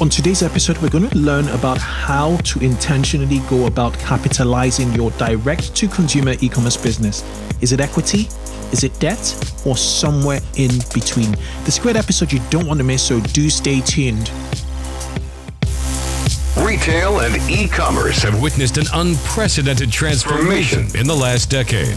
On today's episode, we're going to learn about how to intentionally go about capitalizing your direct to consumer e commerce business. Is it equity? Is it debt? Or somewhere in between? This great episode you don't want to miss, so do stay tuned. Retail and e commerce have witnessed an unprecedented transformation in the last decade.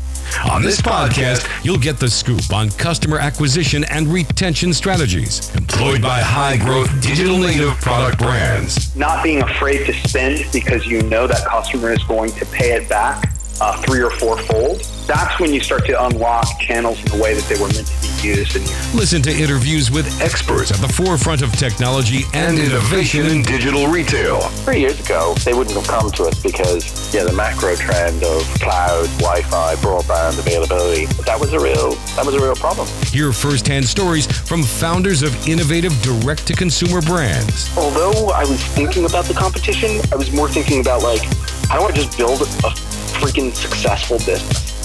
On this podcast, you'll get the scoop on customer acquisition and retention strategies employed by high growth digital native product brands. Not being afraid to spend because you know that customer is going to pay it back uh, three or four fold. That's when you start to unlock channels in the way that they were meant to be used. And listen to interviews with experts at the forefront of technology and innovation in digital retail. Three years ago, they wouldn't have come to us because yeah, the macro trend of cloud, Wi-Fi, broadband availability that was a real that was a real problem. Hear firsthand stories from founders of innovative direct-to-consumer brands. Although I was thinking about the competition, I was more thinking about like how do I just build a freaking successful business.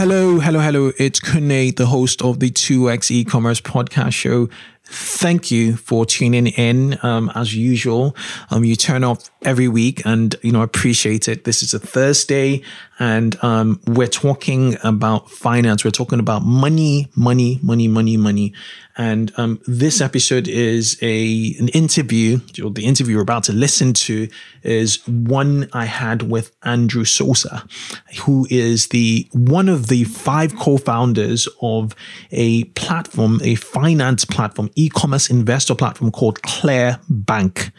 Hello, hello, hello. It's Kunle, the host of the 2x e-commerce podcast show. Thank you for tuning in. Um, as usual, um, you turn off every week and, you know, I appreciate it. This is a Thursday and, um, we're talking about finance. We're talking about money, money, money, money, money. And um, this episode is a an interview. The interview you're about to listen to is one I had with Andrew D'Souza, who is the one of the five co-founders of a platform, a finance platform, e-commerce investor platform called claire Bank.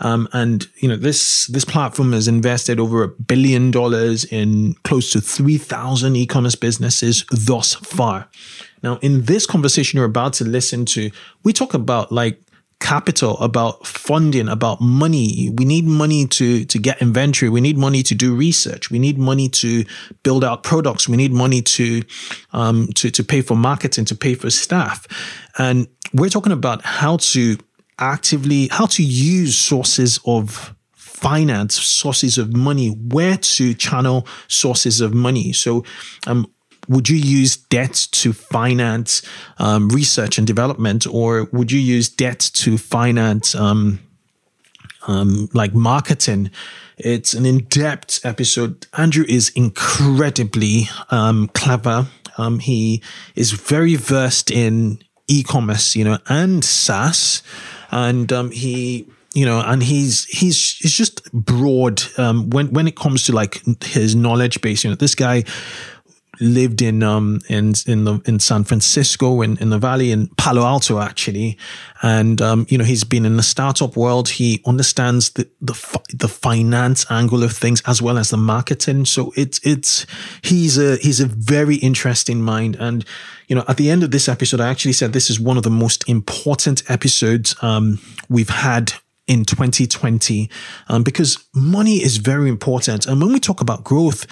Um, and you know this this platform has invested over a billion dollars in close to three thousand e-commerce businesses thus far. Now, in this conversation you're about to listen to, we talk about like capital, about funding, about money. We need money to, to get inventory. We need money to do research. We need money to build out products. We need money to, um, to, to pay for marketing, to pay for staff. And we're talking about how to actively, how to use sources of finance, sources of money, where to channel sources of money. So, um, would you use debt to finance um, research and development, or would you use debt to finance um, um, like marketing? It's an in-depth episode. Andrew is incredibly um, clever. Um, he is very versed in e-commerce, you know, and SaaS, and um, he you know, and he's he's he's just broad um, when when it comes to like his knowledge base. You know, this guy lived in um in in the in San Francisco in, in the Valley in Palo Alto actually, and um you know he's been in the startup world. He understands the the the finance angle of things as well as the marketing. So it's it's he's a he's a very interesting mind and you know, at the end of this episode, I actually said this is one of the most important episodes um, we've had in 2020 um, because money is very important. And when we talk about growth,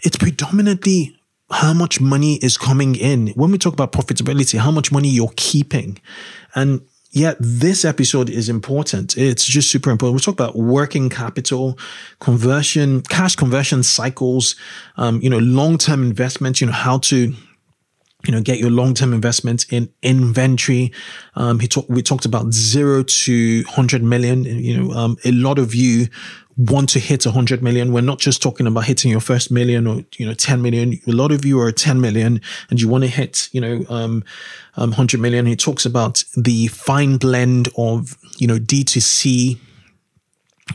it's predominantly how much money is coming in. When we talk about profitability, how much money you're keeping. And yet this episode is important. It's just super important. We talk about working capital, conversion, cash conversion cycles, um, you know, long-term investments, you know, how to you know, get your long-term investments in inventory. Um, he talked, we talked about zero to 100 million. You know, um, a lot of you want to hit 100 million. We're not just talking about hitting your first million or, you know, 10 million. A lot of you are 10 million and you want to hit, you know, um, um 100 million. He talks about the fine blend of, you know, D2C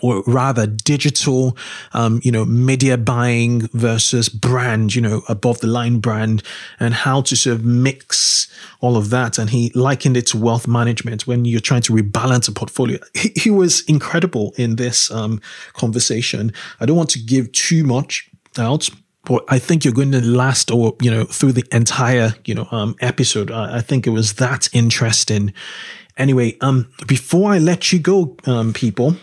or rather digital, um, you know, media buying versus brand, you know, above the line brand and how to sort of mix all of that. And he likened it to wealth management when you're trying to rebalance a portfolio. He, he was incredible in this um, conversation. I don't want to give too much out, but I think you're going to last or, you know, through the entire, you know, um, episode. I, I think it was that interesting. Anyway, um, before I let you go, um, people,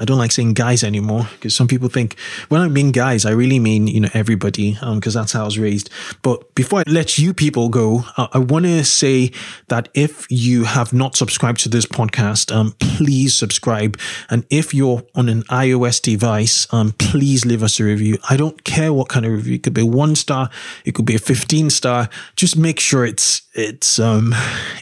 I don't like saying guys anymore because some people think when I mean guys, I really mean, you know, everybody because um, that's how I was raised. But before I let you people go, uh, I want to say that if you have not subscribed to this podcast, um, please subscribe. And if you're on an iOS device, um, please leave us a review. I don't care what kind of review. It could be one star. It could be a 15 star. Just make sure it's, it's, um,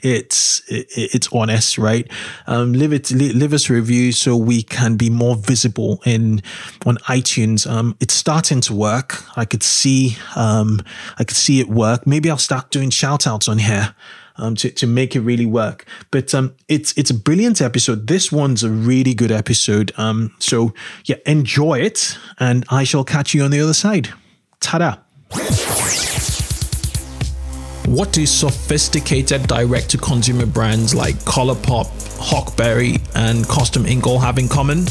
it's, it's honest, right? Um, leave it, leave us a review so we can be be more visible in on iTunes. Um, it's starting to work. I could see um, I could see it work. Maybe I'll start doing shout outs on here. Um, to, to make it really work. But um, it's it's a brilliant episode. This one's a really good episode. Um, so yeah, enjoy it, and I shall catch you on the other side. Ta-da! What do sophisticated direct-to-consumer brands like Colourpop, Huckberry, and Custom Ink all have in common?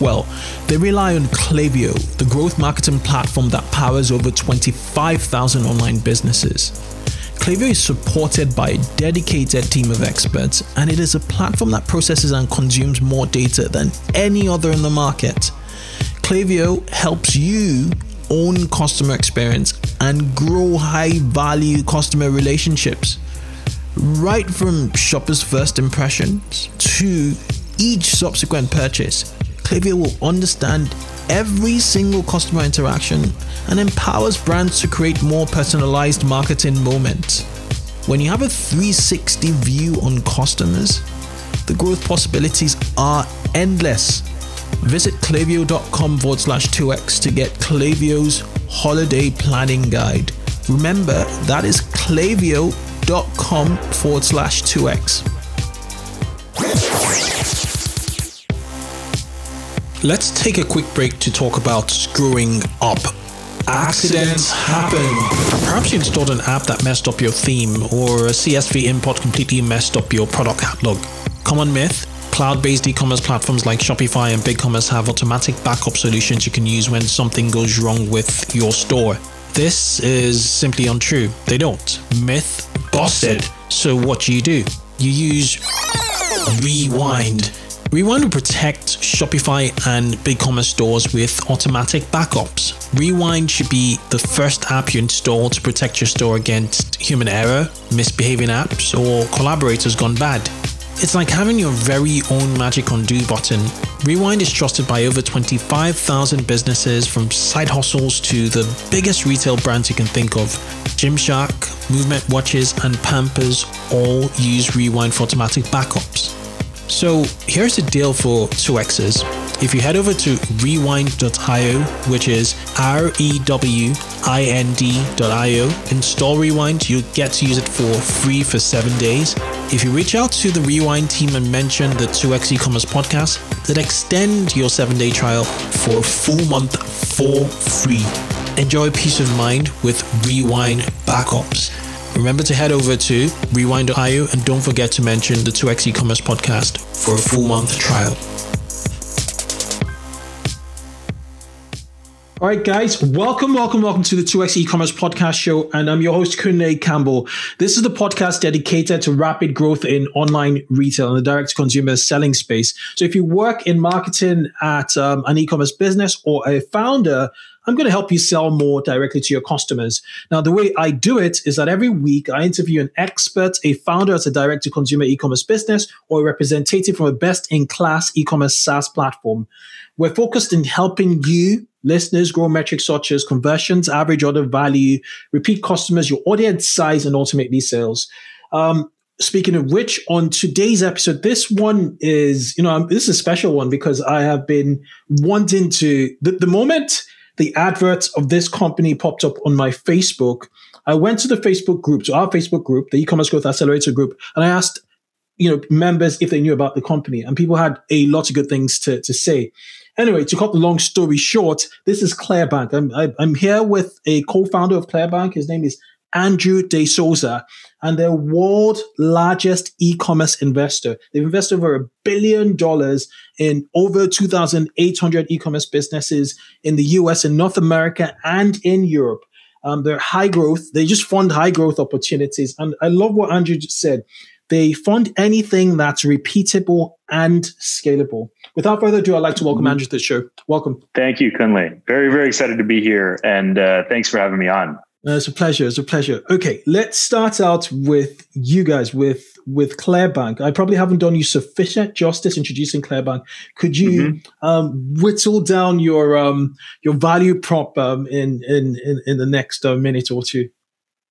Well, they rely on Klaviyo, the growth marketing platform that powers over 25,000 online businesses. Klaviyo is supported by a dedicated team of experts, and it is a platform that processes and consumes more data than any other in the market. Klaviyo helps you own customer experience and grow high value customer relationships right from shoppers' first impressions to each subsequent purchase. Klaviyo will understand every single customer interaction and empowers brands to create more personalized marketing moments. When you have a 360 view on customers, the growth possibilities are endless. Visit klaviyo.com forward slash 2x to get Klaviyo's holiday planning guide. Remember, that is Klaviyo com forward slash 2x. Let's take a quick break to talk about screwing up. Accidents happen. Perhaps you installed an app that messed up your theme, or a CSV import completely messed up your product catalog. Common myth cloud based e commerce platforms like Shopify and BigCommerce have automatic backup solutions you can use when something goes wrong with your store. This is simply untrue. They don't. Myth busted. So what do you do? You use Rewind. Rewind will protect Shopify and BigCommerce stores with automatic backups. Rewind should be the first app you install to protect your store against human error, misbehaving apps, or collaborators gone bad. It's like having your very own magic undo button. Rewind is trusted by over 25,000 businesses from side hustles to the biggest retail brands you can think of. Gymshark, Movement Watches, and Pampers all use Rewind for automatic backups. So here's the deal for 2Xs. If you head over to rewind.io, which is R E W I N D.io, install Rewind, you'll get to use it for free for seven days. If you reach out to the Rewind team and mention the 2x e-commerce podcast, they'll extend your seven-day trial for a full month for free. Enjoy peace of mind with Rewind backups. Remember to head over to rewind.io and don't forget to mention the 2x e-commerce podcast for a full month trial. All right, guys, welcome, welcome, welcome to the 2x e-commerce podcast show. And I'm your host, Kunle Campbell. This is the podcast dedicated to rapid growth in online retail and the direct consumer selling space. So if you work in marketing at um, an e-commerce business or a founder, I'm going to help you sell more directly to your customers. Now, the way I do it is that every week I interview an expert, a founder at a direct to consumer e commerce business, or a representative from a best in class e commerce SaaS platform. We're focused in helping you listeners grow metrics such as conversions, average order value, repeat customers, your audience size, and ultimately sales. Um, speaking of which, on today's episode, this one is, you know, this is a special one because I have been wanting to, the, the moment the adverts of this company popped up on my Facebook, I went to the Facebook group, to our Facebook group, the e-commerce growth accelerator group, and I asked, you know, members if they knew about the company, and people had a lot of good things to, to say. Anyway, to cut the long story short, this is Clearbanc. I'm, I, am i am here with a co-founder of Clearbanc. His name is Andrew D'Souza, and they're world largest e-commerce investor. They've invested over a billion dollars in over 2,800 e-commerce businesses in the US, in North America, and in Europe. Um, they're high growth. They just fund high growth opportunities. And I love what Andrew just said. They fund anything that's repeatable and scalable. Without further ado, I'd like to welcome mm-hmm. Andrew to the show. Welcome. Thank you, Kunle. Very, very excited to be here. And uh, thanks for having me on. Uh, it's a pleasure. It's a pleasure. Okay, let's start out with you guys with with Clearbanc. I probably haven't done you sufficient justice introducing Clearbanc. Could you mm-hmm. um, whittle down your um, your value prop um, in, in in in the next uh, minute or two?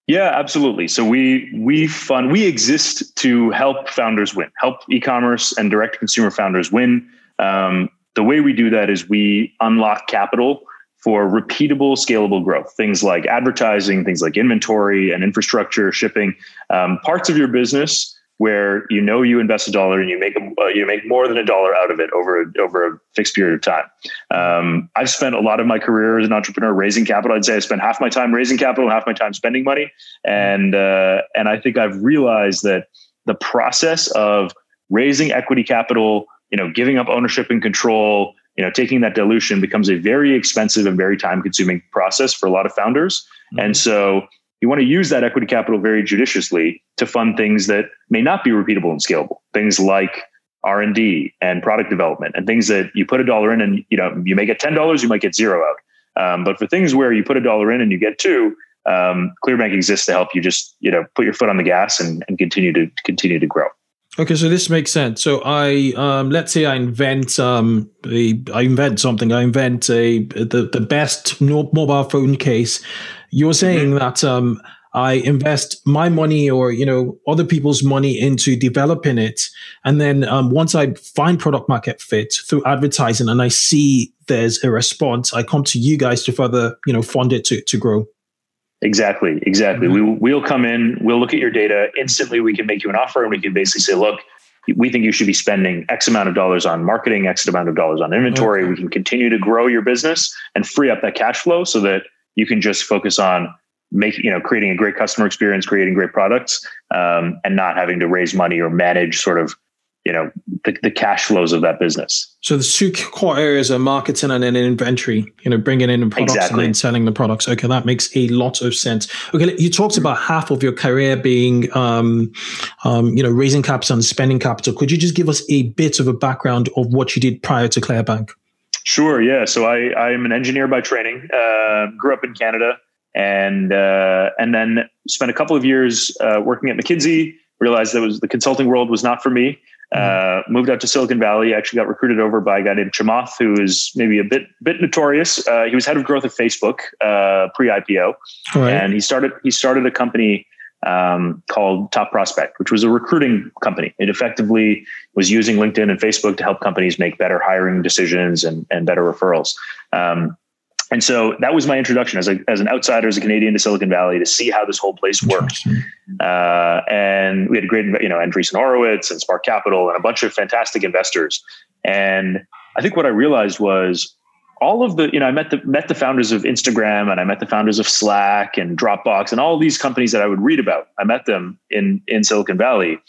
Yeah, absolutely. So we we fund we exist to help founders win, help e-commerce and direct consumer founders win. Um, the way we do that is we unlock capital for repeatable, scalable growth. Things like advertising, things like inventory and infrastructure, shipping, um, parts of your business where you know you invest a dollar and you make a, uh, you make more than a dollar out of it over a, over a fixed period of time. Um, I've spent a lot of my career as an entrepreneur raising capital. I'd say I spent half my time raising capital, half my time spending money, and uh, and I think I've realized that the process of raising equity capital, you know, giving up ownership and control, you know, taking that dilution becomes a very expensive and very time consuming process for a lot of founders. Mm-hmm. And so you want to use that equity capital very judiciously to fund things that may not be repeatable and scalable. Things like R&D and product development and things that you put a dollar in and you know you may get $10, you might get zero out. Um, but for things where you put a dollar in and you get two, um, Clearbanc exists to help you just you know put your foot on the gas and, and continue to continue to grow. Okay, so this makes sense. So I um, let's say I invent um, a, I invent something. I invent a the the best mobile phone case. You're saying mm-hmm. that um, I invest my money or you know other people's money into developing it, and then um, once I find product market fit through advertising, and I see there's a response, I come to you guys to further you know fund it to to grow. Exactly, exactly. Mm-hmm. We, we'll come in, we'll look at your data instantly. We can make you an offer, and we can basically say, look, we think you should be spending X amount of dollars on marketing, X amount of dollars on inventory. Okay. We can continue to grow your business and free up that cash flow so that you can just focus on making, you know, creating a great customer experience, creating great products, um, and not having to raise money or manage sort of you know the, the cash flows of that business. So the two core areas are marketing and then inventory you know bringing in products exactly. and then selling the products. Okay that makes a lot of sense. Okay you talked about half of your career being um, um, you know raising capital and spending capital. Could you just give us a bit of a background of what you did prior to Clearbanc sure yeah so i i am an engineer by training uh, grew up in canada and uh, and then spent a couple of years uh, working at mckinsey realized that was the consulting world was not for me uh, moved out to Silicon Valley. Actually, got recruited over by a guy named Chamath, who is maybe a bit bit notorious. Uh, he was head of growth at Facebook uh, pre IPO, right. and he started he started a company um, called Top Prospect, which was a recruiting company. It effectively was using LinkedIn and Facebook to help companies make better hiring decisions and and better referrals. Um, and so that was my introduction as, a, as an outsider, as a Canadian to Silicon Valley to see how this whole place worked. Uh, and we had a great, you know, Andreessen Horowitz and Spark Capital and a bunch of fantastic investors. And I think what I realized was all of the, you know, I met the, met the founders of Instagram and I met the founders of Slack and Dropbox and all these companies that I would read about. I met them in, in Silicon Valley.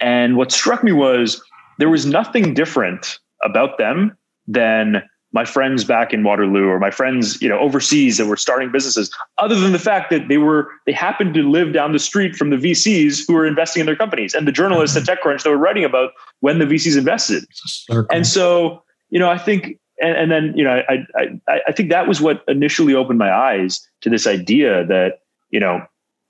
And what struck me was there was nothing different about them than my friends back in Waterloo or my friends, you know, overseas that were starting businesses, other than the fact that they were they happened to live down the street from the VCs who were investing in their companies and the journalists at TechCrunch that were writing about when the VCs invested. And so, you know, I think and, and then, you know, I, I I think that was what initially opened my eyes to this idea that, you know,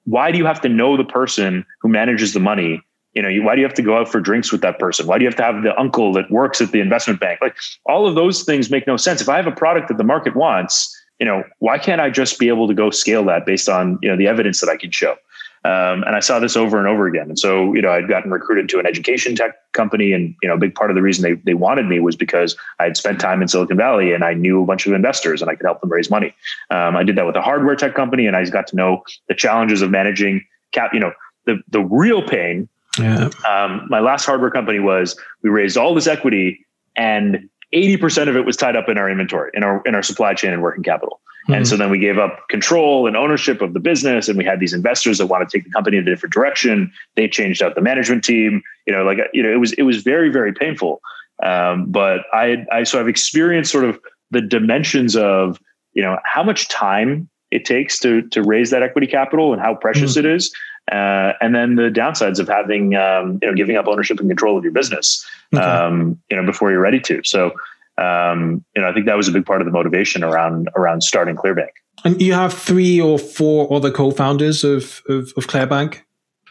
why do you have to know the person who manages the money you know, why do you have to go out for drinks with that person? Why do you have to have the uncle that works at the investment bank? Like all of those things make no sense. If I have a product that the market wants, you know, why can't I just be able to go scale that based on, you know, the evidence that I can show? Um, and I saw this over and over again. And so, you know, I'd gotten recruited to an education tech company. And, you know, a big part of the reason they, they wanted me was because I had spent time in Silicon Valley and I knew a bunch of investors and I could help them raise money. Um, I did that with a hardware tech company and I got to know the challenges of managing cap, you know, the, the real pain yeah. Um, my last hardware company was we raised all this equity and 80% of it was tied up in our inventory, in our in our supply chain and working capital. Mm-hmm. And so then we gave up control and ownership of the business, and we had these investors that want to take the company in a different direction. They changed out the management team. You know, like you know, it was it was very very painful. Um, but I I so I've experienced sort of the dimensions of you know how much time it takes to to raise that equity capital and how precious mm-hmm. it is. Uh, and then the downsides of having um, you know giving up ownership and control of your business okay. um, you know before you're ready to. So um, you know I think that was a big part of the motivation around around starting Clearbanc. And you have three or four other co-founders of of, of Clearbanc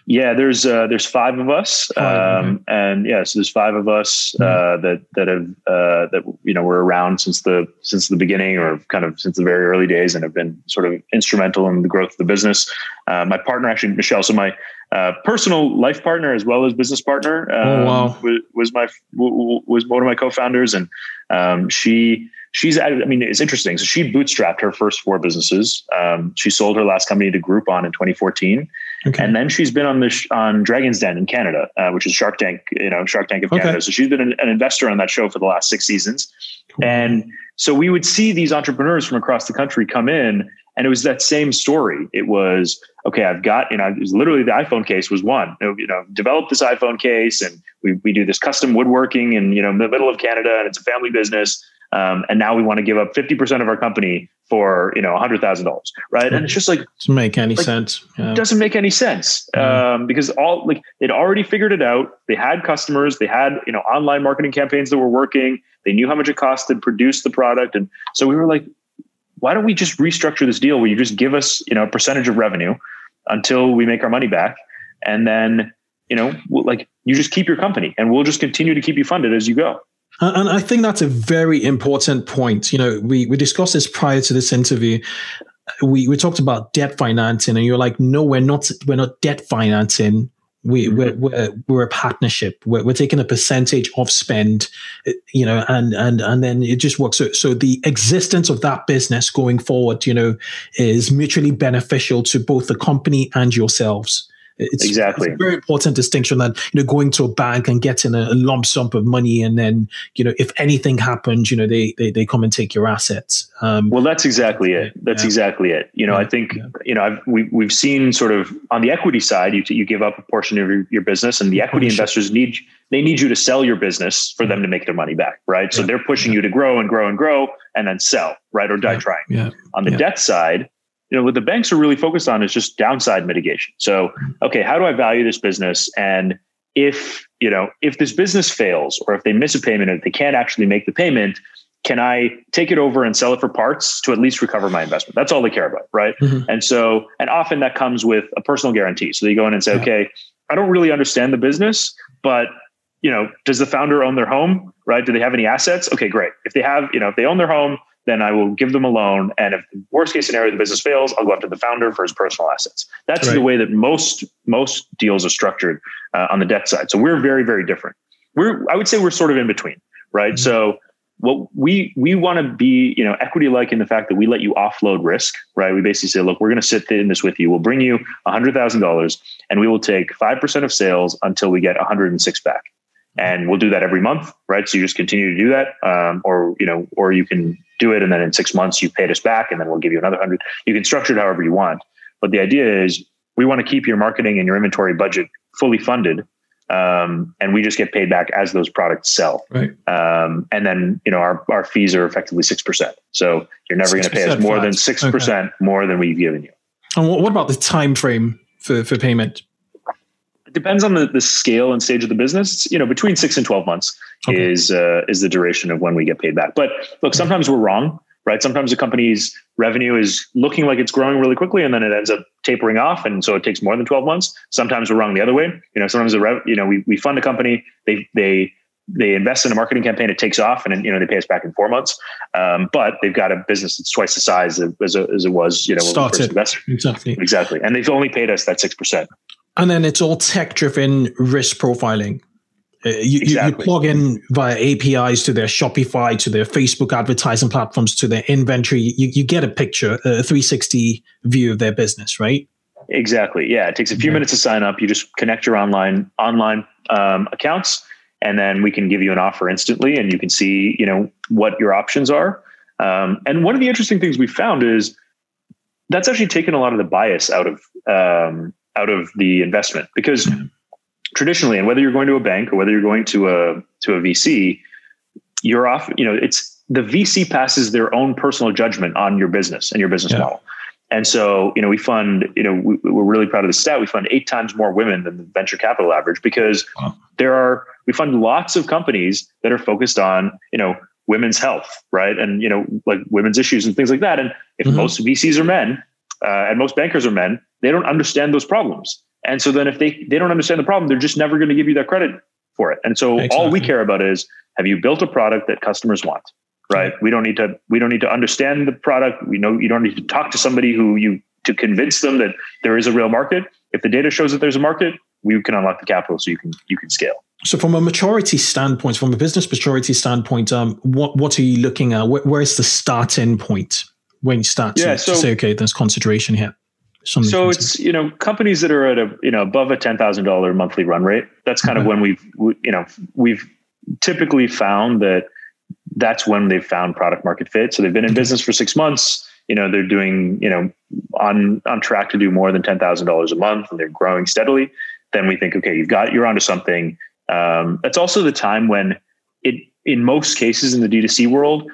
yeah, there's uh, there's five of us, um, and yeah, so there's five of us uh, mm-hmm. that that have uh, that you know were around since the since the beginning, or kind of since the very early days, and have been sort of instrumental in the growth of the business. Uh, my partner, actually, Michelle, so my uh, personal life partner as well as business partner, um, oh, wow. was, was my was one of my co-founders, and um, she she's added, I mean, it's interesting. So she bootstrapped her first four businesses. Um, she sold her last company to Groupon in 2014. Okay. And then she's been on the sh- on Dragon's Den in Canada, uh, which is Shark Tank, you know, Shark Tank of okay. Canada. So she's been an, an, investor on that show for the last six seasons. Cool. And so we would see these entrepreneurs from across the country come in, and it was that same story. It was okay. I've got you know, it was literally the iPhone case was one. You know, develop this iPhone case, and we we do this custom woodworking, and you know, in the middle of Canada, and it's a family business um, and now we want to give up 50% of our company for, you know, $100,000. Right. And it's just like, doesn't make any like, sense. Yeah. Doesn't make any sense. Um, because all like they'd already figured it out. They had customers, they had, you know, online marketing campaigns that were working. They knew how much it cost to produce the product. And so we were like, why don't we just restructure this deal where you just give us, you know, a percentage of revenue until we make our money back. And then, you know, like you just keep your company and we'll just continue to keep you funded as you go. And I think that's a very important point. You know, we, we discussed this prior to this interview. We, we talked about debt financing, and you're like, no, we're not, we're not debt financing. We, mm-hmm. we're, we're, we're, a partnership. We're, we're taking a percentage of spend, you know, and, and, and then it just works. So, so the existence of that business going forward, you know, is mutually beneficial to both the company and yourselves. It's, exactly. it's a very important distinction that you know going to a bank and getting a, a, lump sum of money and then you know if anything happens you know they they, they come and take your assets. Um, well that's exactly it. that's yeah. exactly it. You know yeah. i think yeah. you know I've, we, we've seen sort of on the equity side you, you give up a portion of your, your business and the equity investors need they need you to sell your business for them to make their money back right? So they're pushing you to grow and grow and grow and then sell right or die trying. On the debt side you know what the banks are really focused on is just downside mitigation. So okay how do i value this business? And if you know if this business fails or if they miss a payment and if they can't actually make the payment can i take it over and sell it for parts to at least recover my investment? That's all they care about right? Mm-hmm. and so and often that comes with a personal guarantee. So they go in and say yeah. okay i don't really understand the business but you know does the founder own their home right? Do they have any assets? Okay great. If they have you know if they own their home then I will give them a loan. And if the worst case scenario, the business fails, I'll go after the founder for his personal assets. That's right. the way that most most deals are structured uh, on the debt side. So we're very very different. We're I would say we're sort of in between, right? Mm-hmm. So what we we want to be you know equity like in the fact that we let you offload risk right we basically say look we're going to sit in this with you we'll bring you $100000 and we will take 5% of sales until we get 106 back and we'll do that every month right so you just continue to do that um, or you know or you can do it and then in six months you paid us back and then we'll give you another hundred. You can structure it however you want. But the idea is we want to keep your marketing and your inventory budget fully funded um, and we just get paid back as those products sell. Right. Um, and then you know our, our fees are effectively 6% so you're never going to pay us more flat. than 6% okay. more than we've given you. And what about the time frame for, for payment it depends on the, the scale and stage of the business. It's, you know, between six and twelve months okay. is uh, is the duration of when we get paid back. But look, sometimes we're wrong, right? Sometimes a company's revenue is looking like it's growing really quickly, and then it ends up tapering off, and so it takes more than twelve months. Sometimes we're wrong the other way. You know, sometimes the rev, you know we we fund a company, they they they invest in a marketing campaign, it takes off, and you know they pay us back in four months. Um, but they've got a business that's twice the size as, as it was, you know, when we first invested. Exactly, exactly, and they've only paid us that six percent. And then it's all tech driven risk profiling. Uh, you, exactly. you, plug in via APIs to their Shopify, to their Facebook advertising platforms, to their inventory. You, you get a picture, a 360 view of their business, right? Exactly. Yeah, it takes a few yeah. minutes to sign up. You just connect your online online um, accounts. and then we can give you an offer instantly and you can see you know what your options are um, and one of the interesting things we found is that's actually taken a lot of the bias out of um, out of the investment because traditionally and whether you're going to a bank or whether you're going to a to a vc you're off you know it's the vc passes their own personal judgment on your business and your business yeah. model and so, you know, we fund, you know, we, are really proud of the stat. We fund eight times more women than the venture capital average because wow. there are, we fund lots of companies that are focused on, you know, women's health, right? And, you know, like women's issues and things like that. And if mm-hmm. most VCs are men uh, and most bankers are men, they don't understand those problems. And so then if they, they don't understand the problem, they're just never going to give you that credit for it. And so exactly. all we care about is, have you built a product that customers want? right? We don't need to we don't need to understand the product. We know you don't need to talk to somebody who you to convince them that there is a real market. If the data shows that there's a market, we can unlock the capital so you can you can scale. So, from a maturity standpoint, from a business maturity standpoint, um, what what are you looking at? Where, where's the starting point when you start to, yeah, so, to say, okay, there's concentration here? Something so it's you know companies that are at a you know above a ten thousand dollar monthly run rate. That's kind of when we've we, you know we've typically found that that's when they've found product market fit. So they've been in business for six months. You know, they're doing, you know, on on track to do more than ten thousand dollars a month, and they're growing steadily. Then we think, okay, you've got you're onto something. Um, that's also the time when it, in most cases in the D2C world,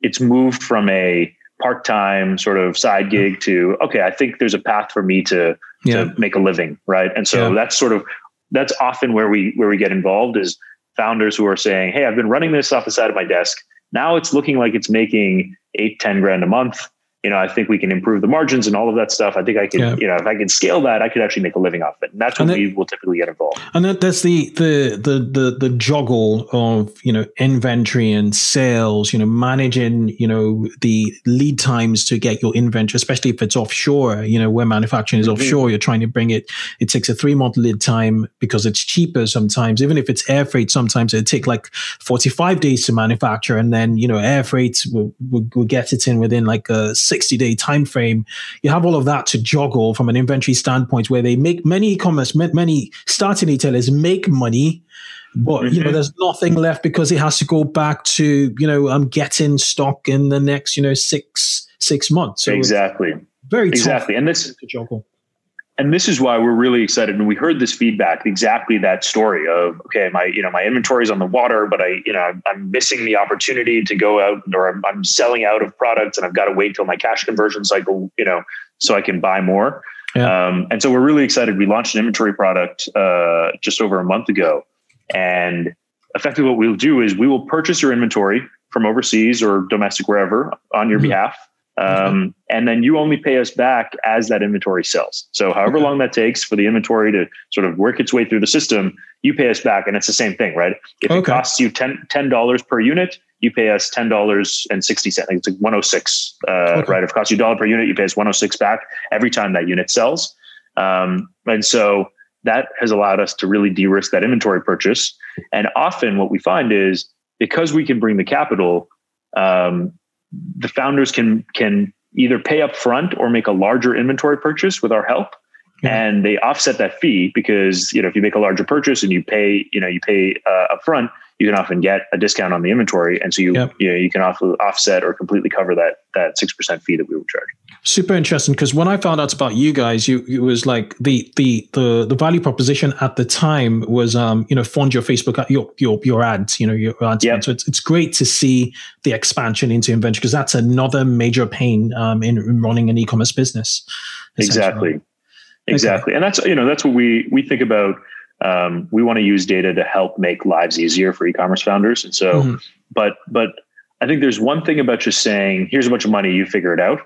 it's moved from a part-time sort of side mm-hmm. gig to okay, I think there's a path for me to yeah. to make a living, right? And so yeah. that's sort of that's often where we where we get involved is founders who are saying, Hey, I've been running this off the side of my desk. Now it's looking like it's making eight, 10 grand a month you know, I think we can improve the margins and all of that stuff. I think I can, yeah. you know, if I can scale that, I could actually make a living off it. And that's when then, we will typically get involved. And then there's the, the, the, the, the juggle of, you know, inventory and sales, you know, managing, you know, the lead times to get your inventory, especially if it's offshore, you know, where manufacturing is mm-hmm. offshore, you're trying to bring it, it takes a three month lead time because it's cheaper sometimes. Even if it's air freight, sometimes it take like 45 days to manufacture. And then, you know, air freight will, will, will get it in within like a 60 day time frame you have all of that to juggle from an inventory standpoint where they make many e-commerce many starting retailers make money but mm-hmm. you know mm-hmm. there's nothing left because it has to go back to you know i'm getting stock in the next you know six six months so exactly very exactly and this to juggle and this is why we're really excited. And we heard this feedback exactly that story of okay my you know my inventory is on the water but i you know i'm missing the opportunity to go out or i'm, I'm selling out of products and i've got to wait till my cash conversion cycle you know so i can buy more. Yeah. um, and so we're really excited. We launched an inventory product uh, just over a month ago. And effectively what we'll do is we will purchase your inventory from overseas or domestic wherever on your mm-hmm. behalf um, and then you only pay us back as that inventory sells. So however long that takes for the inventory to sort of work its way through the system, you pay us back. And it's the same thing, right? If okay. it costs you 10 dollars per unit, you pay us ten dollars and sixty cents. It's like 106, uh, okay. right? If it costs you a dollar per unit, you pay us one hundred oh six back every time that unit sells. Um, and so that has allowed us to really de-risk that inventory purchase. And often, what we find is because we can bring the capital, um, the founders can can either pay up front or make a larger inventory purchase with our help. And they offset that fee because you know if you make a larger purchase and you pay you know you pay uh, up front you can often get a discount on the inventory, and so you yep. you know you can off, offset or completely cover that that six percent fee that we would charge. Super interesting because when I found out about you guys, you it was like the the the the value proposition at the time was um you know fund your Facebook your your your ads you know your ads. Yep. So it's it's great to see the expansion into inventory because that's another major pain um in, in running an e-commerce business. Exactly. Exactly. Okay. And that's you know that's what we we think about um, we want to use data to help make lives easier for e-commerce founders. And so, mm-hmm. but but I think there's one thing about just saying, "Here's a bunch of money, you figure it out,"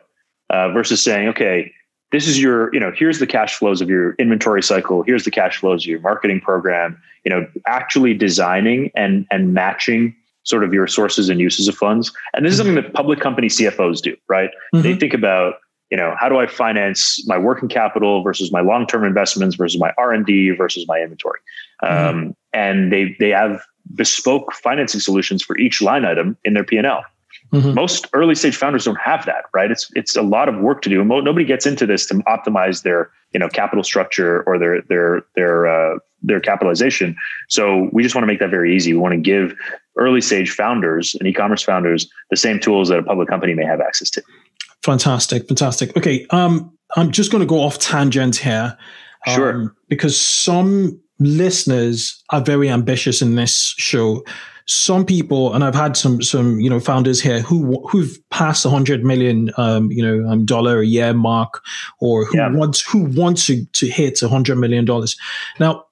uh, versus saying, "Okay, this is your, you know, here's the cash flows of your inventory cycle. Here's the cash flows of your marketing program." You know, actually designing and and matching sort of your sources and uses of funds. And this is something that public company CFOs do, right? Mm-hmm. They think about you know how do i finance my working capital versus my long-term investments versus my r&d versus my inventory mm-hmm. um, and they they have bespoke financing solutions for each line item in their p&l mm-hmm. most early stage founders don't have that right it's it's a lot of work to do nobody gets into this to optimize their you know capital structure or their their their uh, their capitalization. So we just want to make that very easy. We want to give early stage founders and e-commerce founders the same tools that a public company may have access to. Fantastic, fantastic. Okay, um, I'm just going to go off tangent here. Sure. Um, because some listeners are very ambitious in this show. Some people, and I've had some some you know founders here who who've passed a hundred million um, you know um, dollar a year mark, or who yeah. wants who wants to to hit a hundred million dollars. Now,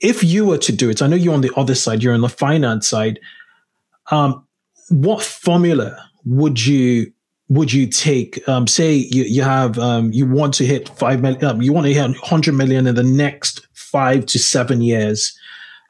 if you were to do it, I know you're on the other side. You're on the finance side. Um, what formula would you would you take? Um, say you, you have um, you want to hit five million, um, you want to hit hundred million in the next five to seven years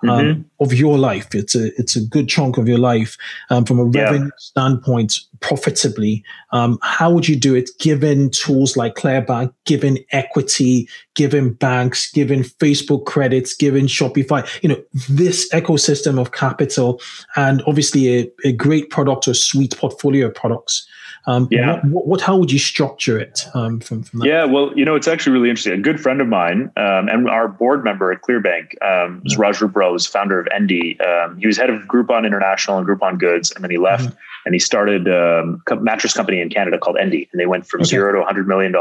um, mm-hmm. of your life. It's a it's a good chunk of your life um, from a revenue yeah. standpoint, profitably. Um, how would you do it? Given tools like Clearbanc, given equity, given banks, given Facebook credits, given Shopify, you know this ecosystem of capital, and obviously a, a great product or suite portfolio of products. Um, yeah. What, what, how would you structure it um, from, from that? Yeah, well, you know, it's actually really interesting. A good friend of mine um, and our board member at Clearbanc um, was Raj Ruparell, founder of Endy. Um, he was head of Groupon International and Groupon Goods, and then he left mm-hmm. And he started um, a mattress company in Canada called Endy. And they went from okay. zero to $100 million,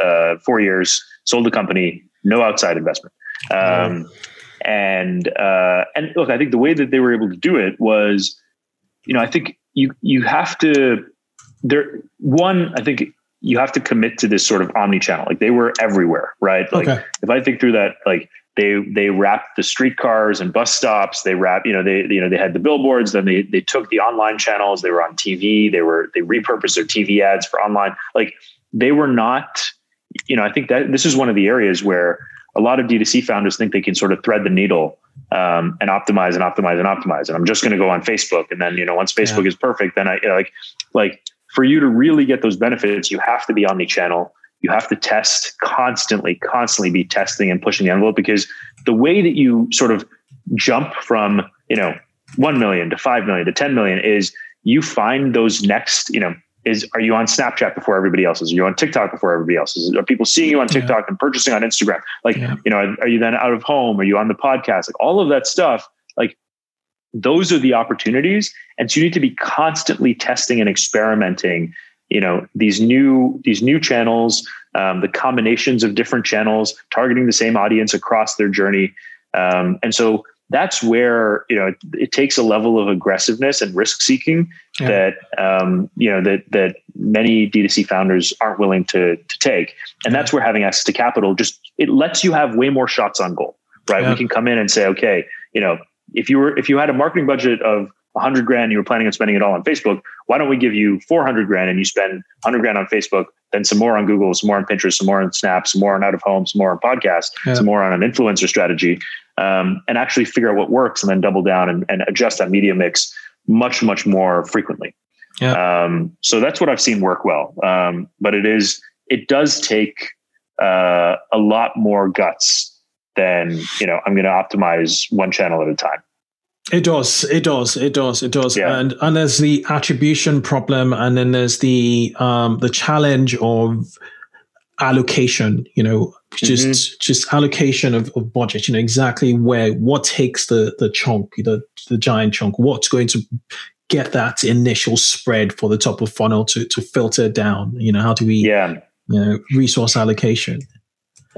uh, four years, sold the company, no outside investment. Um, and uh, and look, I think the way that they were able to do it was, you know, I think you you have to there one i think you have to commit to this sort of omni-channel like they were everywhere right like okay. if i think through that like they they wrapped the streetcars and bus stops. They wrapped you know they you know they had the billboards. Then they they took the online channels. They were on tv they were they repurposed their tv ads for online. Like they were not you know i think that this is one of the areas where a lot of d2c founders think they can sort of thread the needle um, and optimize and optimize and optimize. And i'm just going to go on facebook. And then you know once facebook yeah. is perfect then i you know, like like for you to really get those benefits, you have to be omni-channel. You have to test constantly, constantly be testing and pushing the envelope because the way that you sort of jump from, you know, 1 million to 5 million to 10 million is you find those next, you know, is are you on Snapchat before everybody else is? Are you on TikTok before everybody else is? Are people seeing you on TikTok yeah. and purchasing on Instagram? Like, yeah. you know, are, are you then out of home? Are you on the podcast? Like all of that stuff, like those are the opportunities and so you need to be constantly testing and experimenting you know these new these new channels um, the combinations of different channels targeting the same audience across their journey um, and so that's where you know it, it, takes a level of aggressiveness and risk seeking yeah. that um, you know that that many D2C founders aren't willing to to take, and yeah. that's where having access to capital just it lets you have way more shots on goal. Right, yeah. we can come in and say, okay, you know, if you were if you had a marketing budget of 100 grand and you were planning on spending it all on Facebook, why don't we give you 400 grand and you spend 100 grand on Facebook, then some more on Google, some more on Pinterest, some more on Snap, some more on out of home, some more on podcast, yeah. some more on an influencer strategy, um, and actually figure out what works and then double down and, and adjust that media mix much, much more frequently. Yeah. Um, so that's what I've seen work well. Um, but it is, it does take uh, a lot more guts than, you know I'm going to optimize one channel at a time. It does. It does. It does. It does. Yeah. And and there's the attribution problem, and then there's the um, the challenge of allocation. You know, just mm-hmm. just allocation of, of budget. You know exactly where what takes the the chunk, the the giant chunk. What's going to get that initial spread for the top of funnel to to filter down. You know, how do we? Yeah. You know, resource allocation.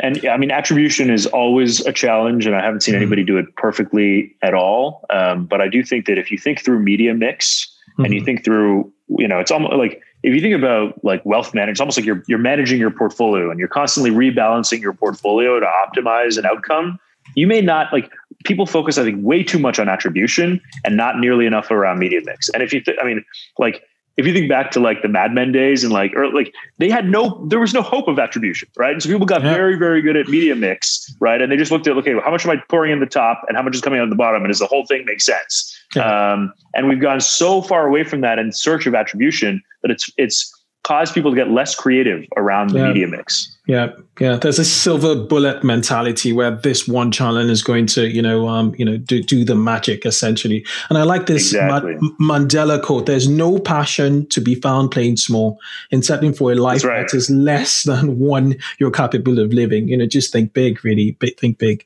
And I mean, attribution is always a challenge, and I haven't seen mm-hmm. anybody do it perfectly at all. Um, but I do think that if you think through media mix mm-hmm. and you mm-hmm. think through, you know, it's almost like if you think about like wealth management, it's almost like you're you're managing your portfolio and you're constantly rebalancing your portfolio to optimize an outcome. You may not like people focus, I think, way too much on attribution and not nearly enough around media mix. And if you, th- I mean, like if you think back to like the Mad Men days and like or like they had no there was no hope of attribution, right? And so people got yeah. very very good at media mix, right? And they just looked at okay, well, how much am I pouring in the top and how much is coming out of the bottom, and does the whole thing make sense? Yeah. Um, and we've gone so far away from that in search of attribution that it's it's caused people to get less creative around the yeah. media mix. Yeah, yeah. There's a silver bullet mentality where this one channel is going to, you know, um, you know, do, do the magic essentially. And I like this exactly. Ma- Mandela quote: "There's no passion to be found playing small in settling for a life right. that is less than one you're capable of living." You know, just think big, really. Big, think big.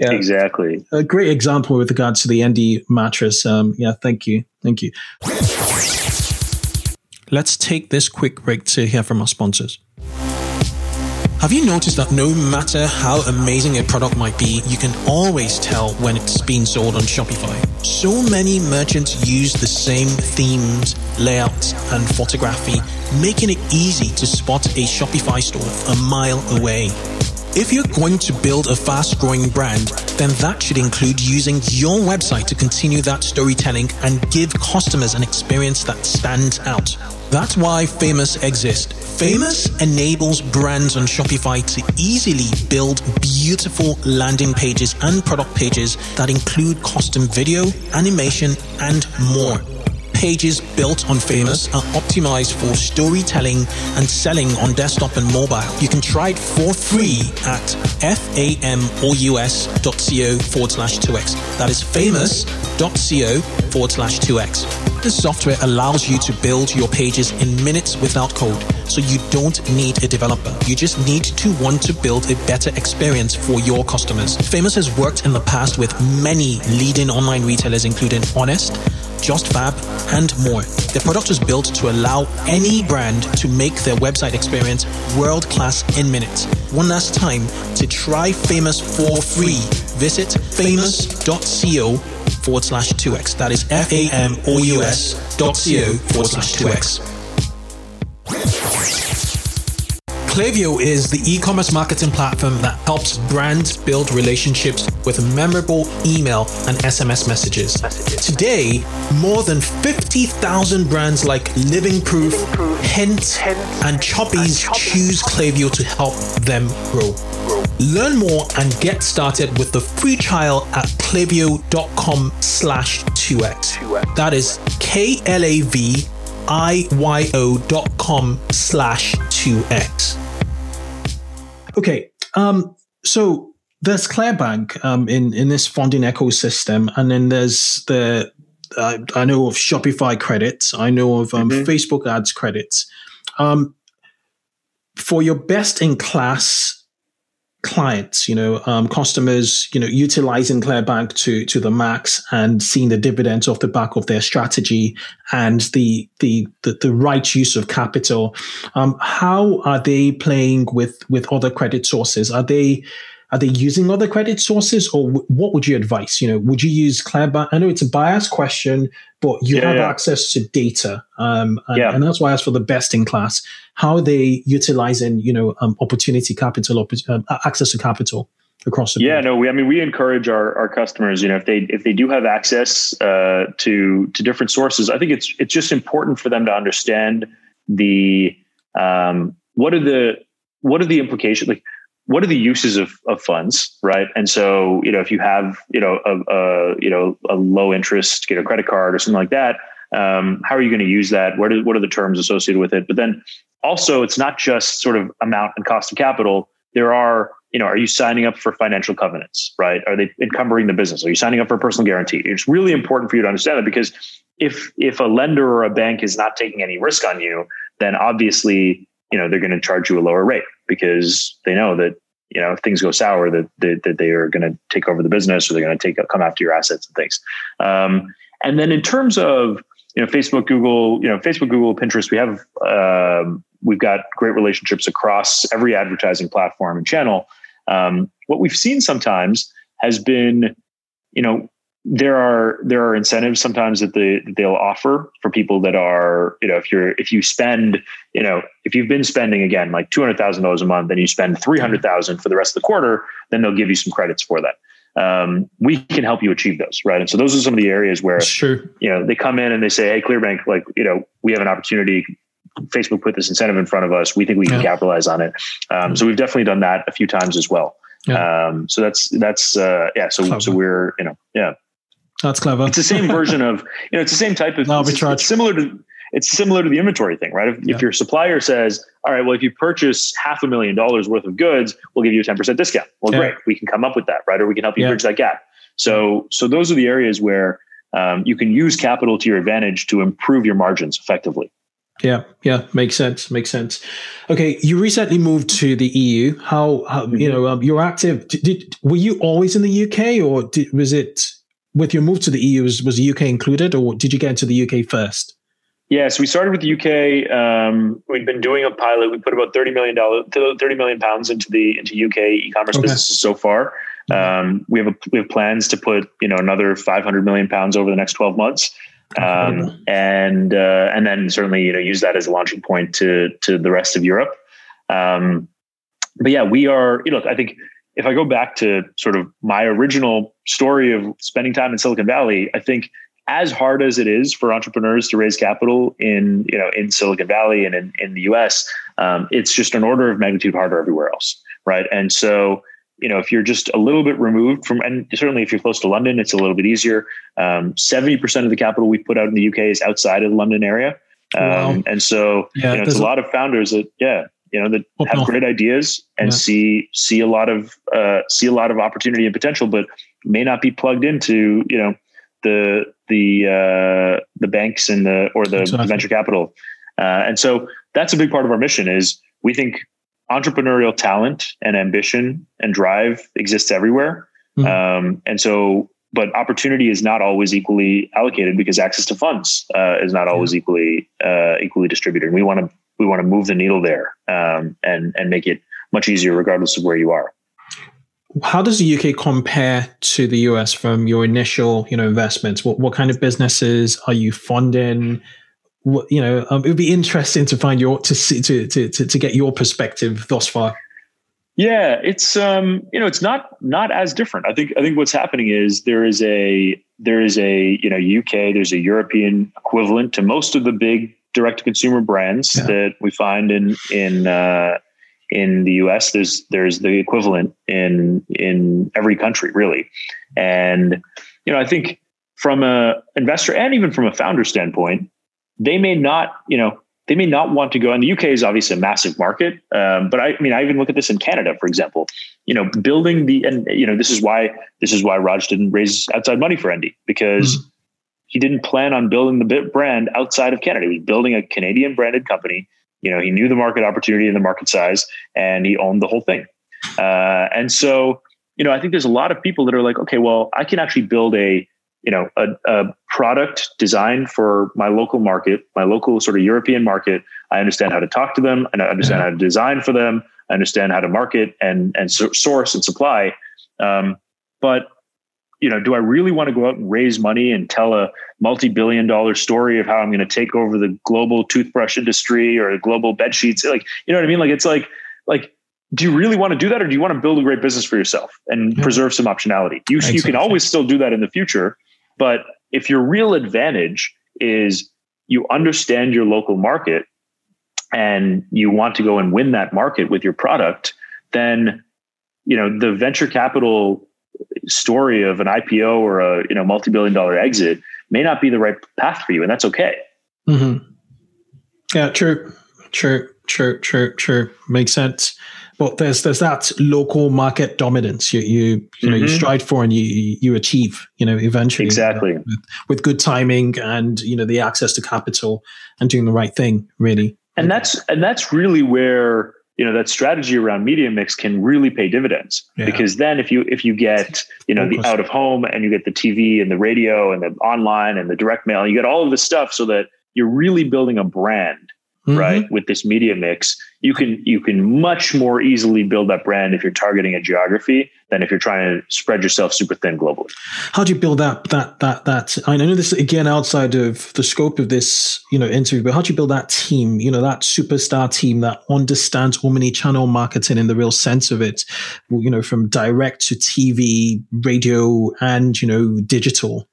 Yeah, exactly. A great example with regards to the Endy mattress. Um, yeah, thank you, thank you. Let's take this quick break to hear from our sponsors. Have you noticed that no matter how amazing a product might be, you can always tell when it's being sold on Shopify? So many merchants use the same themes, layouts, and photography, making it easy to spot a Shopify store a mile away. If you're going to build a fast growing brand, then that should include using your website to continue that storytelling and give customers an experience that stands out. That's why Famous exists. Famous enables brands on Shopify to easily build beautiful landing pages and product pages that include custom video, animation, and more pages built on Famous are optimized for storytelling and selling on desktop and mobile. You can try it for free at famous.co forward slash 2x. That is famous.co forward slash 2x. This software allows you to build your pages in minutes without code, so you don't need a developer. You just need to want to build a better experience for your customers. Famous has worked in the past with many leading online retailers, including Honest, JustFab, and more. The product was built to allow any brand to make their website experience world class in minutes. One last time, to try Famous for free, visit famous.co forward slash 2x. That is F A M O U S dot co forward slash 2x. Klaviyo is the e-commerce marketing platform that helps brands build relationships with memorable email and SMS messages. Today, more than 50,000 brands like Living Proof, Hint, and Chubbies choose Klaviyo to help them grow. Learn more and get started with the free trial at klaviyo.com slash 2x. That is K-L-A-V I-Y-O dot com slash 2x. Okay, um, so there's Clearbanc um, in in this funding ecosystem, and then there's the uh, I know of Shopify credits, I know of um, mm-hmm. Facebook ads credits. Um, for your best in class clients, you know, um, customers, you know, utilizing Clearbanc to to the max and seeing the dividends off the back of their strategy and the the the, the right use of capital. Um, how are they playing with with other credit sources? Are they are they using other credit sources, or w- what would you advise? You know, would you use Clearbanc? I know it's a biased question, but you yeah, have yeah. access to data, um, and, yeah. and, that's why I asked for the best in class. How are they utilizing, you know, um, opportunity capital, um, access to capital? across the yeah board. no we i mean we encourage our, our customers you know if they if they do have access uh, to to different sources i think it's it's just important for them to understand the um, what are the what are the implications like what are the uses of, of funds right? And so you know if you have you know a, a you know a low interest get a credit card or something like that um, how are you going to use that? What are, what are the terms associated with it? But then also it's not just sort of amount and cost of capital. There are you know are you signing up for financial covenants right? Are they encumbering the business? Are you signing up for a personal guarantee? It's really important for you to understand that because if if a lender or a bank is not taking any risk on you then obviously you know they're going to charge you a lower rate because they know that you know if things go sour that that, that they are going to take over the business or they're going to take come after your assets and things. Um, and then in terms of you know Facebook, Google, you know Facebook, Google, Pinterest, we have um, we've got great relationships across every advertising platform and channel. Um, what we've seen sometimes has been, you know, there are there are incentives sometimes that they that they'll offer for people that are you know if you're if you spend you know if you've been spending again like two hundred thousand dollars a month and you spend three hundred thousand for the rest of the quarter then they'll give you some credits for that. Um, we can help you achieve those right and so those are some of the areas where sure. you know they come in and they say hey Clearbanc like you know we have an opportunity Facebook put this incentive in front of us we think we can yeah. capitalize on it um, so we've definitely done that a few times as well. Yeah. Um, so that's that's uh, yeah. So so we're you know yeah. That's clever. It's the same version of, you know, it's the same type of arbitrage. It's, it's similar to it's similar to the inventory thing, right? If, yeah. if, your supplier says, all right, well, if you purchase half a million dollars worth of goods, we'll give you a 10% discount. Well, yeah. great. We can come up with that, right? Or we can help you yeah. bridge that gap. So, so those are the areas where um, you can use capital to your advantage to improve your margins effectively. Yeah, yeah, makes sense. Makes sense. Okay, you recently moved to the EU. How, how mm-hmm. you know um, you're active? Did, did, were you always in the UK, or did, was it with your move to the EU? Was, was the UK included, or did you get into the UK first? Yeah, so we started with the UK. Um, we'd been doing a pilot. We put about thirty million dollars, thirty million pounds into the into UK e-commerce okay. businesses so far. Um, we have a, we have plans to put you know another five hundred million pounds over the next twelve months um, and uh, and then certainly you know use that as a launching point to to the rest of Europe. Um, but yeah, we are. You know, I think if I go back to sort of my original story of spending time in Silicon Valley, I think as hard as it is for entrepreneurs to raise capital in you know in Silicon Valley and in, in the US, um, it's just an order of magnitude harder everywhere else, right? And so you know, if you're just a little bit removed from, and certainly if you're close to London, it's a little bit easier. Um, 70% of the capital we put out in the UK is outside of the London area. Um, wow. And so, yeah, you know, it's a lot of founders that, yeah, you know, that oh, have no. great ideas and yeah. see, see a lot of, uh, see a lot of opportunity and potential, but may not be plugged into, you know, the, the, uh, the banks and the, or the exactly. venture capital. Uh, and so that's a big part of our mission is we think entrepreneurial talent and ambition and drive exists everywhere. Mm-hmm. Um, and so, but opportunity is not always equally allocated because access to funds uh, is not always yeah. equally uh, equally distributed. And we want to we want to move the needle there um, and and make it much easier regardless of where you are. How does the UK compare to the US from your initial you know investments? What what kind of businesses are you funding? What, you know, um, it would be interesting to find your to see to, to to to get your perspective thus far. Yeah, it's um, you know, it's not not as different. I think I think what's happening is there is a there is a you know UK there's a European equivalent to most of the big direct to consumer brands yeah. that we find in in uh, in the US. There's there's the equivalent in in every country really, and you know I think from a investor and even from a founder standpoint, they may not, you know, they may not want to go. And the UK is obviously a massive market, um, but I, I, mean, I even look at this in Canada, for example. You know, building the and you know this is why this is why Raj didn't raise outside money for Endy because mm-hmm. He didn't plan on building the bit brand outside of Canada. He was building a Canadian branded company. You know, he knew the market opportunity and the market size, and he owned the whole thing. Uh, and so, you know, I think there's a lot of people that are like, okay, well, I can actually build a you know a, a, product designed for my local market my local sort of european market i understand how to talk to them and i understand how to design for them i understand how to market and and source and supply um, but you know do i really want to go out and raise money and tell a multi-billion dollar story of how i'm going to take over the global toothbrush industry or the global bed sheets? Like you know what i mean? Like it's like like do you really want to do that or do you want to build a great business for yourself and preserve some optionality? You, you can always still do that in the future but if your real advantage is you understand your local market and you want to go and win that market with your product, then you know the venture capital story of an IPO or a you know multi-billion dollar exit may not be the right path for you, and that's okay. Mm-hmm. Yeah, true, true, true, true, true. Makes sense but there's there's that local market dominance you you you know mm-hmm. you strive for and you you achieve you know eventually exactly with, with, good timing and you know the access to capital and doing the right thing really and that's and that's really where you know that strategy around media mix can really pay dividends yeah. because then if you if you get you know the out of home and you get the TV and the radio and the online and the direct mail you get all of this stuff so that you're really building a brand mm-hmm. right with this media mix you can you can much more easily build that brand if you're targeting a geography than if you're trying to spread yourself super thin globally how do you build that that that that i know this again outside of the scope of this you know interview but how do you build that team you know that superstar team that understands omni-channel marketing in the real sense of it you know from direct to tv radio and you know digital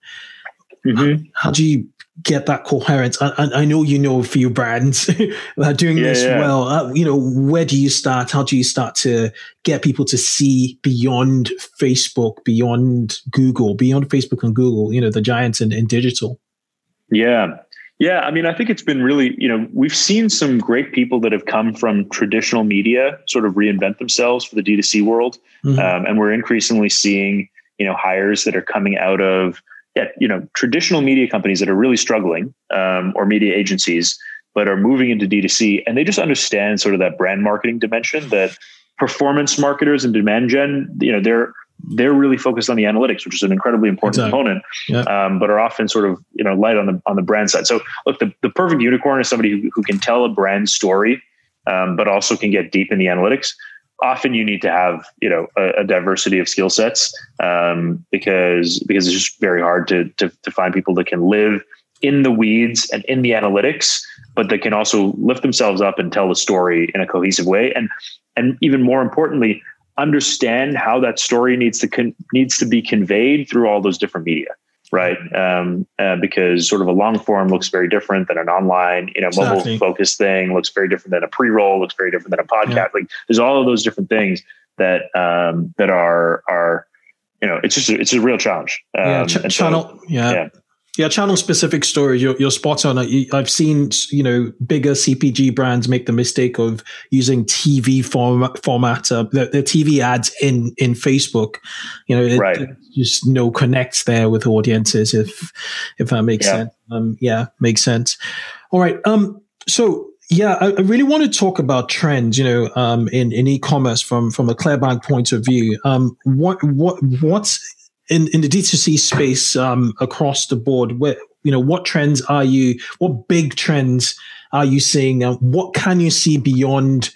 mm-hmm. how, how do you get that coherence? I, I, know you know a few brands that are doing yeah, this yeah. well. Uh, you know, where do you start? How do you start to get people to see beyond Facebook, beyond Google, beyond Facebook and Google? You know, the giants in, in digital. Yeah. Yeah, I mean, I think it's been really, you know, we've seen some great people that have come from traditional media sort of reinvent themselves for the D2C world. Mm-hmm. Um, and we're increasingly seeing, you know, hires that are coming out of yeah, you know, traditional media companies that are really struggling, um, or media agencies but are moving into D2C and they just understand sort of that brand marketing dimension that performance marketers and demand gen, you know, they're they're really focused on the analytics, which is an incredibly important exactly. component, yeah. um, but are often sort of you know light on the on the brand side. So look, the, the perfect unicorn is somebody who, who can tell a brand story, um, but also can get deep in the analytics. Often you need to have you know a, a diversity of skill sets um, because because it's just very hard to, to to find people that can live in the weeds and in the analytics, but that can also lift themselves up and tell the story in a cohesive way. And and even more importantly, understand how that story needs to con- needs to be conveyed through all those different media right um, uh, because sort of a long form looks very different than an online you know mobile exactly. focused thing looks very different than a pre-roll looks very different than a podcast yeah. like there's all of those different things that um, that are are you know it's just a, it's a real challenge um, yeah ch- channel so, yeah. yeah yeah, channel specific stories. You're, you're spot on. I've seen you know bigger CPG brands make the mistake of using TV format format uh, the, the, TV ads in in Facebook. You know, it, right. just no connects there with audiences. If if that makes yeah. sense. Um, yeah, makes sense. All right. Um. So yeah, I, really want to talk about trends, you know, um, in, in e-commerce from from a Clearbanc point of view. Um, what what what's in, in the D2C space um, across the board, where, you know, what trends are you, what big trends are you seeing? Uh, what can you see beyond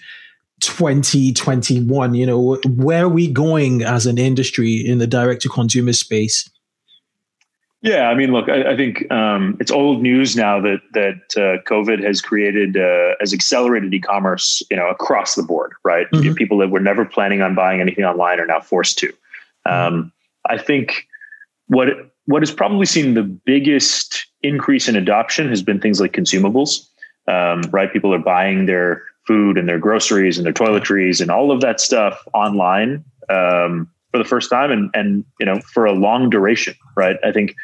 2021? You know, where are we going as an industry in the direct to consumer space? Yeah, I mean, look, I, I think um, it's old news now that that uh, COVID has created uh, has accelerated e-commerce, you know, across the board, right? Mm-hmm. People that were never planning on buying anything online are now forced to. Um, I think what what has probably seen the biggest increase in adoption has been things like consumables. Um, right, people are buying their food and their groceries and their toiletries and all of that stuff online um, for the first time, and and you know for a long duration. Right, I think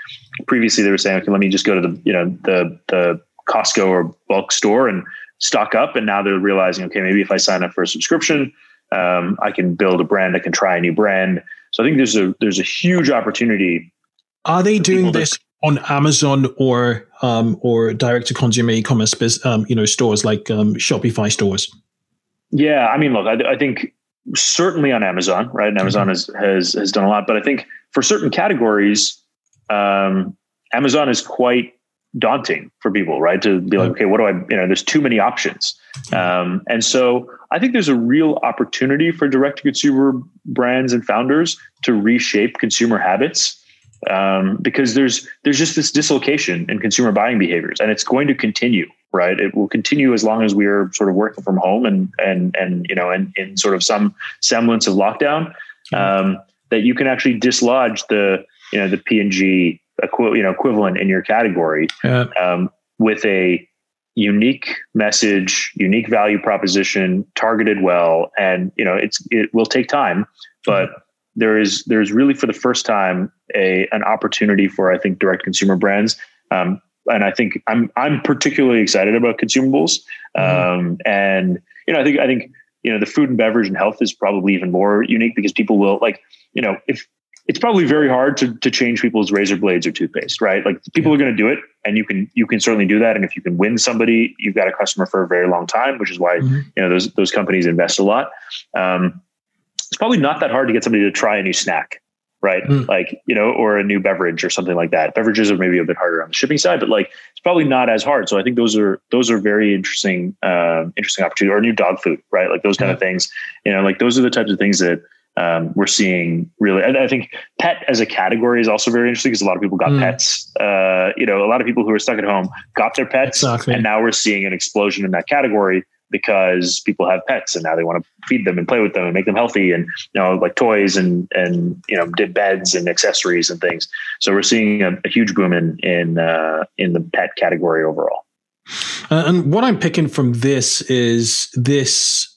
previously they were saying, okay, let me just go to the you know the the Costco or bulk store and stock up, and now they're realizing, okay, maybe if I sign up for a subscription, um, I can build a brand, I can try a new brand so I think there's a there's a huge opportunity. Are they doing this on Amazon or um, or direct to consumer e-commerce um, you know stores like um, Shopify stores? Yeah, I mean, look, I, I think certainly on Amazon, right? And Amazon mm-hmm. has, has has done a lot, but I think for certain categories, um, Amazon is quite daunting for people, right? To be like, okay, what do I, you know, there's too many options. Um, and so I think there's a real opportunity for direct to consumer brands and founders to reshape consumer habits. Um, because there's there's just this dislocation in consumer buying behaviors, and it's going to continue, right? It will continue as long as we are sort of working from home and and and you know, and in sort of some semblance of lockdown. Um, that you can actually dislodge the you know the P and G equi- you know equivalent in your category yeah. um, with a unique message, unique value proposition, targeted well, and you know it's it will take time, but mm-hmm. there is there's really for the first time a an opportunity for I think direct consumer brands. Um, and I think I'm I'm particularly excited about consumables. Mm-hmm. Um, and you know, I think I think you know the food and beverage and health is probably even more unique because people will like you know if it's probably very hard to, to change people's razor blades or toothpaste, right? Like people yeah. are going to do it and you can, you can certainly do that. And if you can win somebody, you've got a customer for a very long time, which is why, mm-hmm. you know, those, those companies invest a lot. Um, it's probably not that hard to get somebody to try a new snack, right? Mm. Like, you know, or a new beverage or something like that. Beverages are maybe a bit harder on the shipping side, but like it's probably not as hard. So I think those are, those are very interesting, uh, interesting opportunity or new dog food, right? Like those kind yeah. of things, you know, like those are the types of things that, um, we're seeing really, I think pet as a category is also very interesting because a lot of people got mm. pets. Uh, you know, a lot of people who are stuck at home got their pets, exactly. and now we're seeing an explosion in that category because people have pets and now they want to feed them and play with them and make them healthy and you know like toys and and you know did beds and accessories and things. So we're seeing a, a huge boom in in uh, in the pet category overall. Uh, and what I'm picking from this is this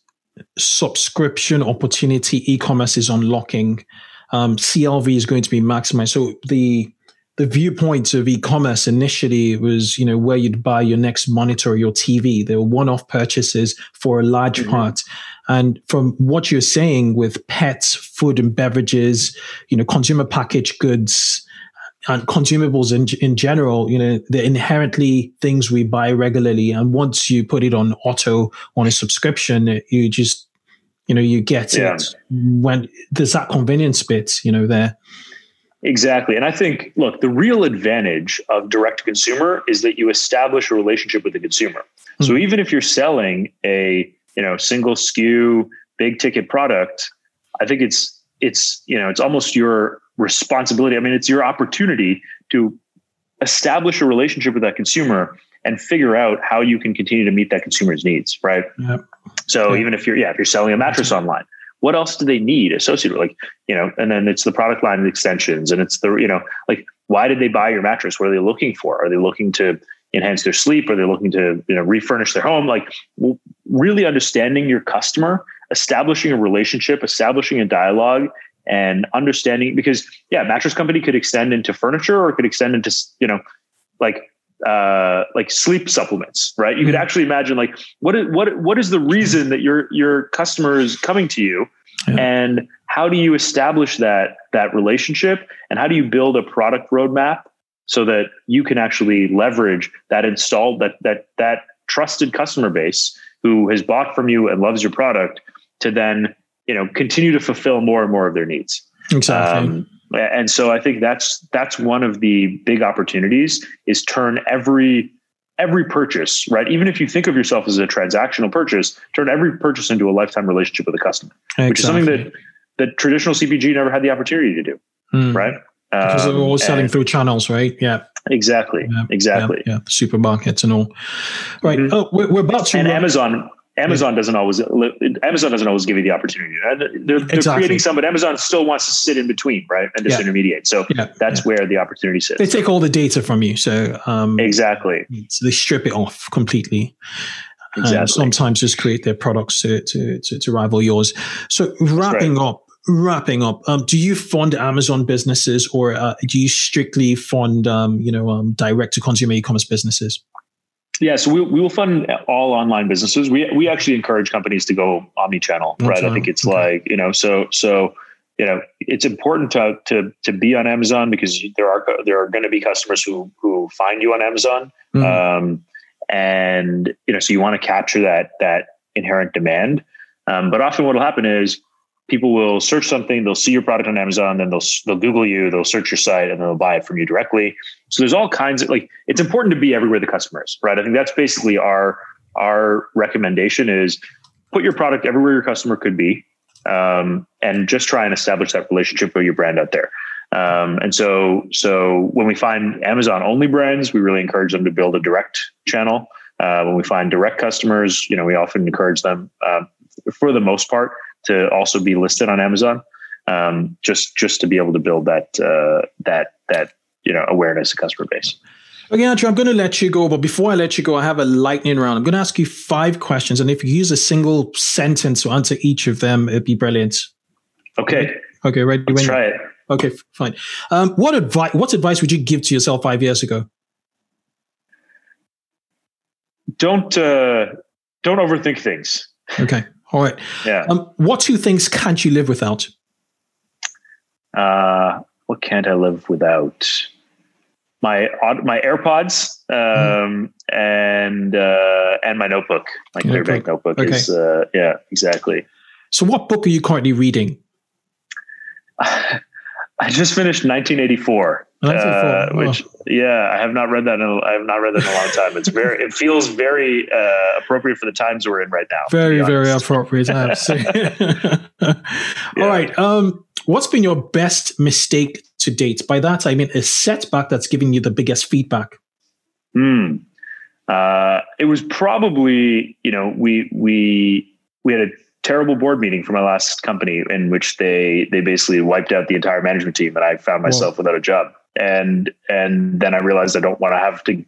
subscription opportunity e-commerce is unlocking. Um, CLV is going to be maximized. So the the viewpoint of e-commerce initially was, you know, where you'd buy your next monitor or your TV. They were one-off purchases for a large mm-hmm. part. And from what you're saying with pets, food and beverages, you know, consumer packaged goods, and consumables in in general, you know, they're inherently things we buy regularly. And once you put it on auto on a subscription, you just, you know, you get yeah. it when there's that convenience bit, you know, there. Exactly. And I think, look, the real advantage of direct to consumer is that you establish a relationship with the consumer. Mm-hmm. So even if you're selling a, you know, single SKU, big ticket product, I think it's, it's, you know, it's almost your responsibility. I mean, it's your opportunity to establish a relationship with that consumer and figure out how you can continue to meet that consumer's needs. Right. Yep. So yep. even if you're, yeah, if you're selling a mattress online, what else do they need associated with like you know and then it's the product line extensions and it's the you know like why did they buy your mattress what are they looking for are they looking to enhance their sleep are they looking to you know refurnish their home like really understanding your customer establishing a relationship establishing a dialogue and understanding because yeah mattress company could extend into furniture or it could extend into you know like uh, like sleep supplements, right? You mm-hmm. could actually imagine like what is what what is the reason that your your customer is coming to you, yeah. and how do you establish that that relationship, and how do you build a product roadmap so that you can actually leverage that installed that that that trusted customer base who has bought from you and loves your product to then you know continue to fulfill more and more of their needs. Exactly. Um, and so i think that's that's one of the big opportunities is turn every every purchase right? Even if you think of yourself as a transactional purchase turn every purchase into a lifetime relationship with a customer exactly. which is something that that traditional cpg never had the opportunity to do mm. right? Because um, they're all selling through channels right? Yeah. Exactly. Yeah, exactly. Yeah, yeah, supermarkets and all. Right. Mm-hmm. oh we're, we're, about to and amazon Amazon yeah. doesn't always Amazon doesn't always give you the opportunity. They're, they're exactly. creating some, but Amazon still wants to sit in between, right, and just yeah. intermediate. So yeah. that's where the opportunity sits. They take all the data from you, so um, exactly. So they strip it off completely. Exactly. And sometimes just create their products to to to, to rival yours. So wrapping right. up, wrapping up um, do you fund amazon businesses or uh, do you strictly fund um, you know um, direct to consumer e-commerce businesses yeah, so we, we will fund all online businesses. We we actually encourage companies to go omni-channel, right? I think it's okay. like you know, so so you know, it's important to to to be on Amazon because there are there are going to be customers who who find you on Amazon, mm-hmm. um, and you know, so you want to capture that that inherent demand. Um, but often, what will happen is people will search something, they'll see your product on Amazon, then they'll they'll Google you, they'll search your site, and then they'll buy it from you directly. So there's all kinds of like it's important to be everywhere the customer is, right? I think that's basically our our recommendation is put your product everywhere your customer could be, um, and just try and establish that relationship with your brand out there. Um, and so so when we find Amazon only brands, we really encourage them to build a direct channel. Uh, when we find direct customers, you know, we often encourage them, uh, for the most part, to also be listed on Amazon, um, just just to be able to build that uh, that that you know awareness and customer base. Okay, Andrew, I'm going to let you go, but before I let you go, I have a lightning round. I'm going to ask you five questions, and if you use a single sentence to answer each of them, it'd be brilliant. Okay. Okay, ready? Let's when, try it. Okay, fine. Um, what advice? What advice would you give to yourself five years ago? Don't uh, don't overthink things. Okay. All right. Yeah. Um, what two things can't you live without? Uh, what can't I live without? My my AirPods um, mm. and uh, and my notebook, my Clearbanc notebook okay. is uh, yeah exactly. So, what book are you currently reading? I just finished 1984, uh, which yeah, I have not read that. In a, I have not read that in a long time. It's very, it feels very uh, appropriate for the times we're in right now. Very, very appropriate. yeah. All right. Um, what's been your best mistake to date? By that I mean a setback that's giving you the biggest feedback. Hmm. Uh, it was probably you know we we we had a terrible board meeting for my last company in which they they basically wiped out the entire management team and I found myself Whoa. without a job. And and then I realized I don't want to have to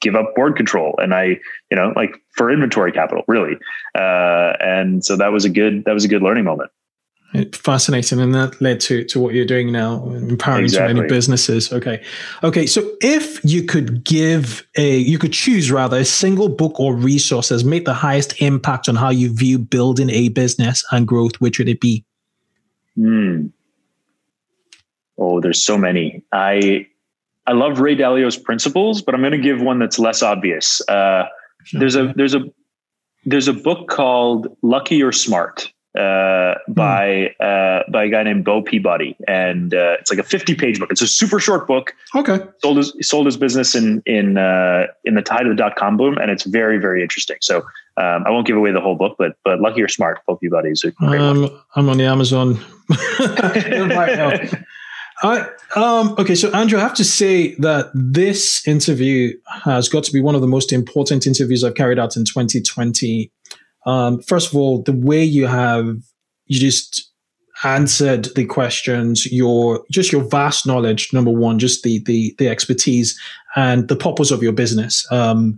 give up board control and I, you know, like for inventory capital, really. Uh, and so that was a good that was a good learning moment fascinating and that led to to what you're doing now empowering exactly. so many businesses okay okay so if you could give a you could choose rather a single book or resource that's made the highest impact on how you view building a business and growth which would it be hmm. oh there's so many i I love Ray Dalio's principles, but I'm going to give one that's less obvious. Uh, there's a there's a there's a book called Lucky or Smart uh, hmm. by uh, by a guy named Bo Peabody, and uh, it's like a 50 page book. It's a super short book. Okay, sold his sold his business in in uh, in the tide of the dot com boom, and it's very very interesting. So um, I won't give away the whole book, but but Lucky or Smart, Bo Peabody is a great um, one. I'm on the Amazon. I, um, okay, so Andrew, I have to say that this interview has got to be one of the most important interviews I've carried out in 2020 um, first of all, the way you have you just answered the questions, your just your vast knowledge, number one, just the the the expertise and the purpose of your business. Um,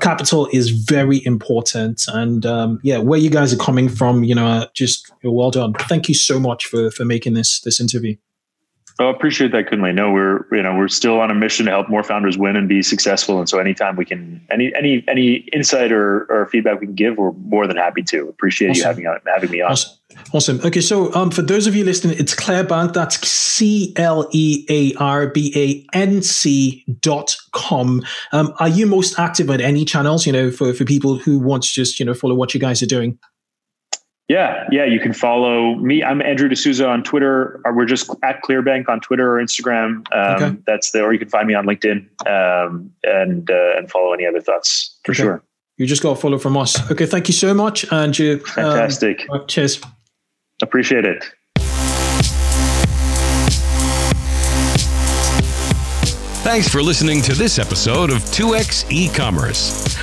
capital is very important, and um, yeah, where you guys are coming from, you know, just well done. Thank you so much for for making this this interview. I appreciate that, Kunle. No, we're you know we're still on a mission to help more founders win and be successful. And so, anytime we can, any any any insight or, or feedback we can give, we're more than happy to. Appreciate awesome. you having on, having me on. Awesome. awesome. Okay, so um, for those of you listening, it's Clearbanc. That's C L E A R B A N C dot com. Um, are you most active on any channels? You know, for for people who want to just you know follow what you guys are doing. Yeah, yeah. You can follow me. I'm Andrew D'Souza on Twitter. Or we're just at Clearbanc on Twitter or Instagram. Um, okay. That's the, or you can find me on LinkedIn um, and uh, and follow any other thoughts for okay. sure. You just got a follow from us. Okay, thank you so much, and you. Um, Fantastic. Um, cheers. Appreciate it. Thanks for listening to this episode of 2x e-commerce.